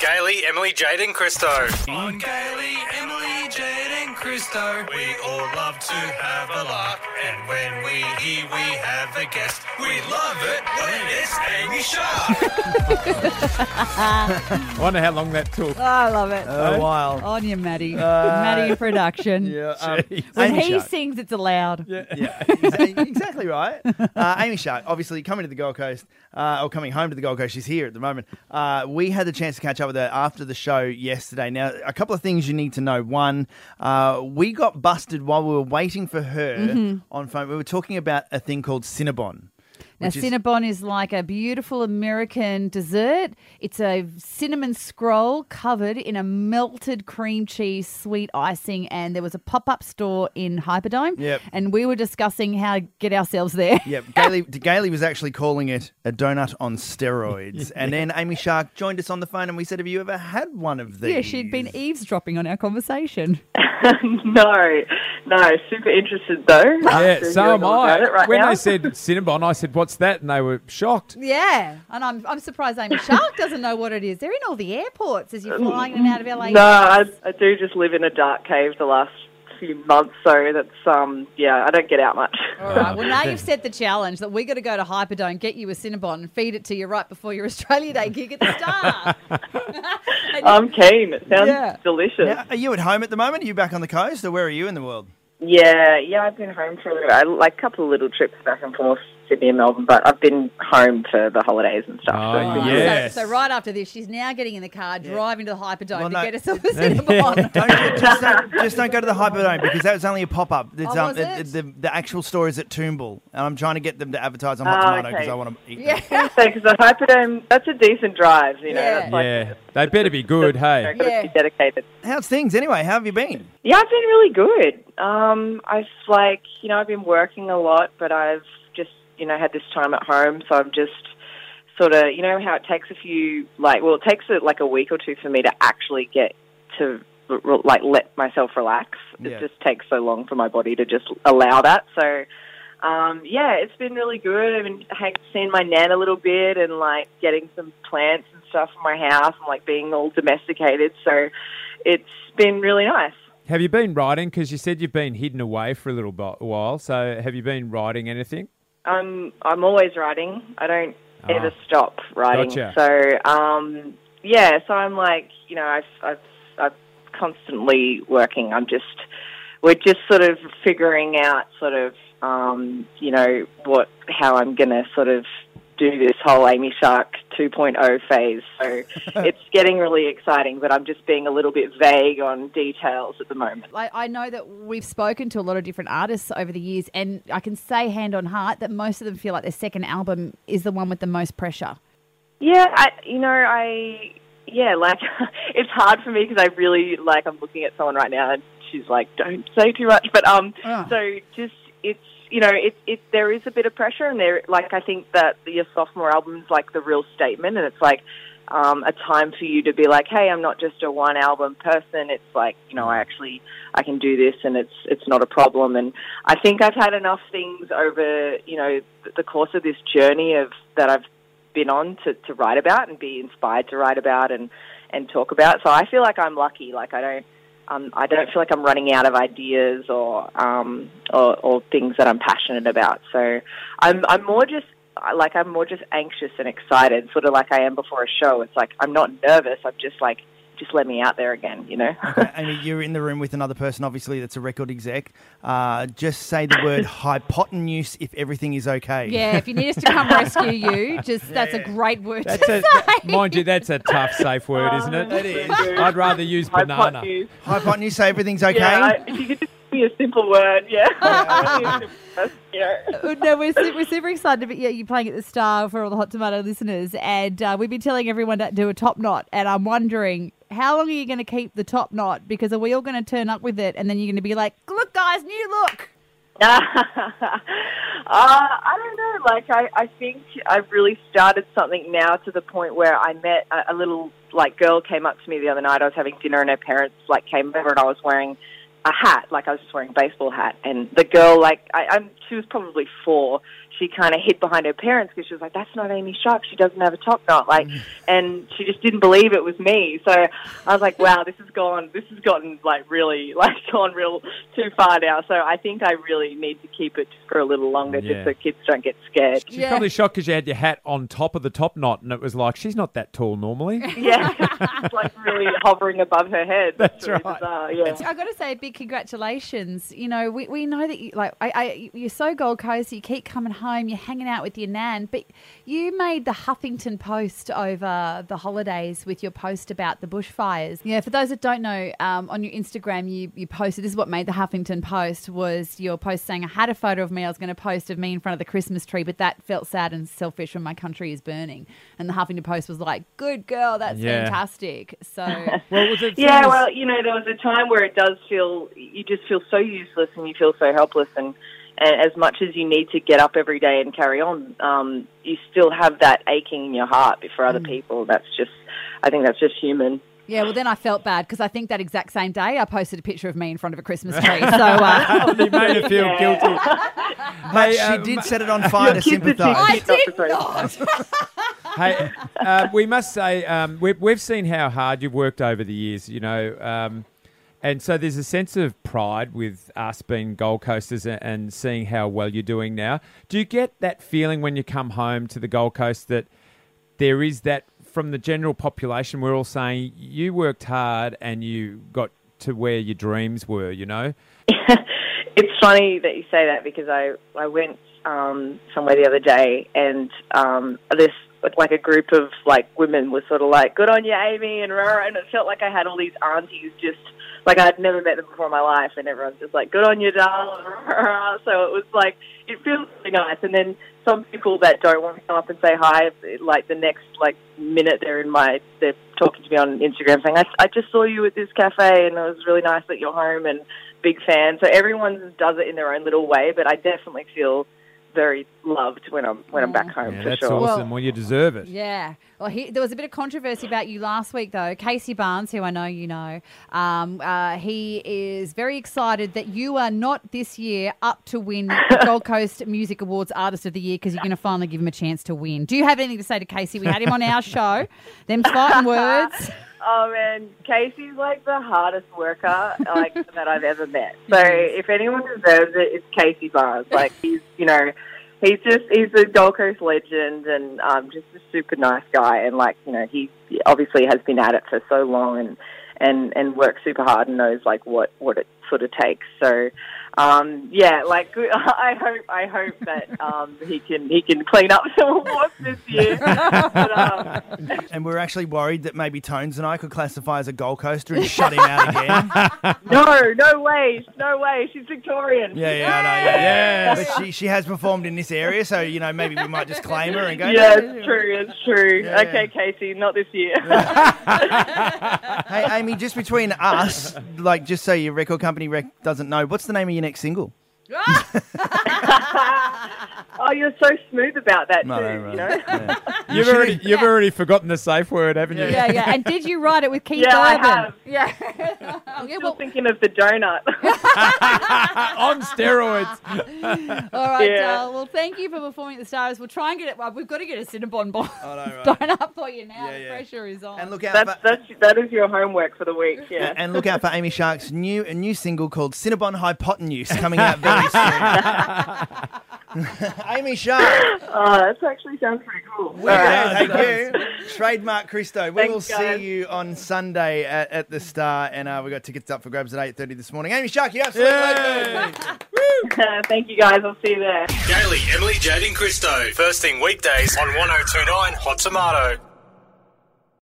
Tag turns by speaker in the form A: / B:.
A: Gailey, Emily, Jaden, Christo.
B: On Emily, Christo, we all love to have a laugh. And when we hear we have a guest, we love it when it's Amy Shark.
C: I wonder how long that took.
D: Oh, I love it.
E: A while.
D: On you, Maddie. Maddie in production.
E: Yeah, um,
D: When
E: Amy
D: he
E: Shark.
D: sings, it's allowed.
E: Yeah, exa- exactly right. Uh, Amy Shark, obviously coming to the Gold Coast, uh, or coming home to the Gold Coast. She's here at the moment. Uh, we had the chance to catch up with her after the show yesterday. Now, a couple of things you need to know. One, uh, we got busted while we were waiting for her
D: Mm-hmm.
E: on phone. We were talking about a thing called Cinnabon.
D: Now,
E: which is-
D: Cinnabon is like a beautiful American dessert. It's a cinnamon scroll covered in a melted cream cheese sweet icing, and there was a pop up store in Hyperdome.
E: Yep.
D: And we were discussing how to get ourselves there.
E: Yep, Gailey, Gailey was actually calling it a donut on steroids. And then Amy Shark joined us on the phone and we said, Have you ever had one of these?
D: Yeah, she'd been eavesdropping on our conversation.
F: no, no, super interested though.
C: Yeah, so am I.
F: right
C: when
F: now.
C: they said Cinnabon, I said, "What's that?" And they were shocked.
D: Yeah, and I'm, I'm surprised Amy Shark doesn't know what it is. They're in all the airports as you're um, flying in and out of LA.
F: no, I, I do just live in a dark cave the last few months, so that's um, yeah, I don't get out much.
D: All right. Uh, well, now you've set the challenge that we got to go to Hyperdome, get you a Cinnabon, and feed it to you right before your Australia Day gig at the Star.
F: I'm keen. It sounds
D: Yeah.
F: delicious.
E: Now, are you at home at the moment? Are you back on the coast or where are you in the world?
F: Yeah, yeah, I've been home for a little, like a couple of little trips back and forth, Sydney and Melbourne, but I've been home for the holidays and stuff.
C: Oh,
F: so it's
D: So-
C: yes.
D: So, right after this, she's now getting in the car, driving to the Hyperdome
E: Well,
D: to get herself a Cinnabon.
E: Don't, just, don't, just don't go to the Hyperdome because that was only a pop up.
D: Oh,
E: um, the, the, the actual store is at Toombul, and I'm trying to get them to advertise on Hot
F: Ah,
E: Tomato because
F: okay.
E: I want to eat
D: yeah.
E: them.
F: So, because the Hyperdome, that's a decent drive, you know.
D: Yeah.
F: That's like,
C: yeah, they better be good. Hey,
F: Got to
D: Yeah.
F: be dedicated.
E: How's things anyway? How have you been?
F: Yeah, I've been really good. Um, I've like, you know, I've been working a lot, but I've just, you know, had this time at home, so I'm just sort of, you know, how it takes a few, like, well, it takes like a week or two for me to actually get to, like, let myself relax.
E: Yeah.
F: It just takes so long for my body to just allow that. So, um, yeah, it's been really good. I've been seeing my nan a little bit and like getting some plants and stuff in my house and like being all domesticated. So, it's been really nice.
C: have you been writing? Because you said you've been hidden away for a little while. So have you been writing anything?
F: I'm I'm always writing. I don't
C: Ah.
F: ever stop writing.
C: Gotcha.
F: So um, yeah, so I'm like you know I've I've I'm constantly working. I'm just we're just sort of figuring out sort of um, you know what how I'm gonna sort of do this whole Amy Shark 2.0 phase. So it's getting really exciting, but I'm just being a little bit vague on details at the moment.
D: I, I know that we've spoken to a lot of different artists over the years, and I can say hand on heart that most of them feel like their second album is the one with the most pressure.
F: Yeah, I, you know, I yeah, like it's hard for me because I really like I'm looking at someone right now and she's like, "Don't say too much," but um,
D: Ah.
F: so just it's you know, it it there is a bit of pressure and there like I think that your sophomore album's like the real statement and it's like um, a time for you to be like, hey, I'm not just a one album person. It's like, you know, I actually I can do this, and it's it's not a problem. And I think I've had enough things over, you know, the course of this journey of that I've been on to, to write about and be inspired to write about and and talk about. So I feel like I'm lucky. Like I don't. Um, I don't feel like I'm running out of ideas or, um, or or things that I'm passionate about. So I'm I'm more just like I'm more just anxious and excited, sort of like I am before a show. It's like I'm not nervous. I'm just like, just let me out there again, you know.
E: Okay, Amy, you're in the room with another person, obviously, that's a record exec. Uh, just say the word hypotenuse if everything is okay.
D: Yeah, if you need us to come rescue you, just that's a great word
C: That's
D: to
C: a,
D: say.
C: mind you, that's a tough, safe word, isn't it?
E: It is.
C: I'd rather use banana.
F: Hypotenuse.
E: Hypotenuse, say everything's okay.
F: Yeah, I, if you could just give me a simple word, yeah. yeah.
D: Uh, no, we're, we're super excited about yeah, you playing at the Star for all the Hot Tomato listeners, and uh, we've been telling everyone to do a top knot, and I'm wondering how long are you going to keep the top knot? Because are we all going to turn up with it, and then you're going to be like, "Look, guys, new look."
F: uh, I don't know. Like, I, I think I've really started something now to the point where I met a, a little like girl came up to me the other night. I was having dinner and her parents like came over and I was wearing a hat, like I was just wearing a baseball hat. And the girl, like, I, I'm she was probably four. She kind of hid behind her parents because she was like, "That's not Amy Shark. She doesn't have a top knot." Like, mm. and she just didn't believe it was me. So I was like, "Wow, this has gone. This has gotten like really like gone real too far now." So I think I really need to keep it just for a little longer,
C: Yeah.
F: just so kids don't get scared.
C: She's
D: Yeah.
C: probably shocked because you had your hat on top of the top knot, and it was like she's not that tall normally.
F: Yeah, it's like really hovering above her head.
C: That's
F: really
C: right.
F: bizarre, Yeah.
D: I got to say, big congratulations. You know, we, we know that you like I, I you're so Gold Coast. You keep coming home. You're hanging out with your nan, but you made the Huffington Post over the holidays with your post about the bushfires. Yeah, for those that don't know, um, on your Instagram, you you posted. This is what made the Huffington Post was your post saying, "I had a photo of me. I was going to post of me in front of the Christmas tree, but that felt sad and selfish when my country is burning." And the Huffington Post was like, "Good girl, that's
C: Yeah.
D: fantastic." So.
C: Well, the thing
F: Yeah, well, you know, there was a time where it does feel you just feel so useless and you feel so helpless, and, and as much as you need to get up every day and carry on, um, you still have that aching in your heart for other people. That's just, I think that's just human.
D: Yeah, well, then I felt bad because I think that exact same day I posted a picture of me in front of a Christmas tree. So, uh,
C: you made her feel
F: Yeah.
C: guilty.
E: But
C: Hey,
E: she
C: um,
E: did set it on fire to
F: Your kids are too
E: sympathise.
F: not
C: hey, uh, we must say um, we've we've seen how hard you've worked over the years. You know. Um, and so there's a sense of pride with us being Gold Coasters and seeing how well you're doing now. Do you get that feeling when you come home to the Gold Coast that there is that from the general population? We're all saying you worked hard and you got to where your dreams were. You know.
F: it's funny that you say that because I I went um, somewhere the other day and um, this like a group of like women was sort of like good on you Amy and rah, and it felt like I had all these aunties just like I'd never met them before in my life and everyone's just like good on you darling so it was like it feels really nice and then some people that don't want to come up and say hi like the next like minute they're in my they're talking to me on Instagram saying I, I just saw you at this cafe and it was really nice that you're home and big fan. So everyone does it in their own little way, but I definitely feel very loved when I'm when I'm back home
C: Yeah,
F: for
C: that's
F: sure.
C: awesome. Well, you deserve it.
D: yeah. Well, he, there was a bit of controversy about you last week, though. Casey Barnes, who I know you know, um, uh, he is very excited that you are not this year up to win the Gold Coast Music Awards Artist of the Year because you're going to finally give him a chance to win. Do you have anything to say to Casey? We had him on our show. Them fighting words.
F: Oh man, Casey's like the hardest worker like that I've ever met. So if anyone deserves it, it's Casey Barnes. Like he's you know, he's just he's a Gold Coast legend and um, just a super nice guy. And like you know, he obviously has been at it for so long and and and works super hard and knows like what what it sort of takes. So um, yeah, like I hope I hope that um, he can he can clean up some awards this year. but, um,
E: And we're actually worried that maybe Tones and I could classify as a Gold Coaster and shut him out again.
F: No, no way, no way. She's Victorian.
E: Yeah, yeah, I know. Yeah,
C: Yes.
E: But she, she has performed in this area, so you know maybe we might just claim her and go.
F: Yeah,
E: "No,
F: it's true. It's true.
E: Yeah,
F: okay, Casey, not this year.
E: Hey, Amy, just between us, like, just so your record company rec- doesn't know, what's the name of your next single?
F: oh, you're so smooth about that
E: No,
F: too.
E: no,
F: You know?
E: yeah.
C: You've already you've already forgotten the safe word, haven't you?
D: Yeah, yeah. And did you write it with Keith
F: Yeah, I
D: Urban?
F: have.
D: Yeah. Oh, yeah,
F: Still
D: well,
F: thinking of the donut.
C: On steroids.
D: all right,
F: Yeah.
D: Dal. Well, thank you for performing at the Stars. We'll try and get it. Well, we've got to get a Cinnabon bomb.
E: I know, right.
D: donut for you now.
E: Yeah,
D: the
E: yeah.
D: pressure is on.
E: And look out
F: that's
E: for
F: that's that is your homework for the week. Yeah.
E: and look out for Amy Shark's new a new single called Cinnabon Hypotenuse coming out very soon. Amy Shark.
F: Oh, that actually sounds pretty cool.
E: We
F: All right.
E: thank you. Trademark Christo. We
F: Thanks,
E: will see
F: guys.
E: you on Sunday at, at the Star, and uh, we got tickets up for grabs at eight thirty this morning. Amy Shark, you absolutely legend.
F: Thank you guys. I'll see you there.
A: Gailey Emily, Jade, and Christo. First thing weekdays on 1029 Hot Tomato.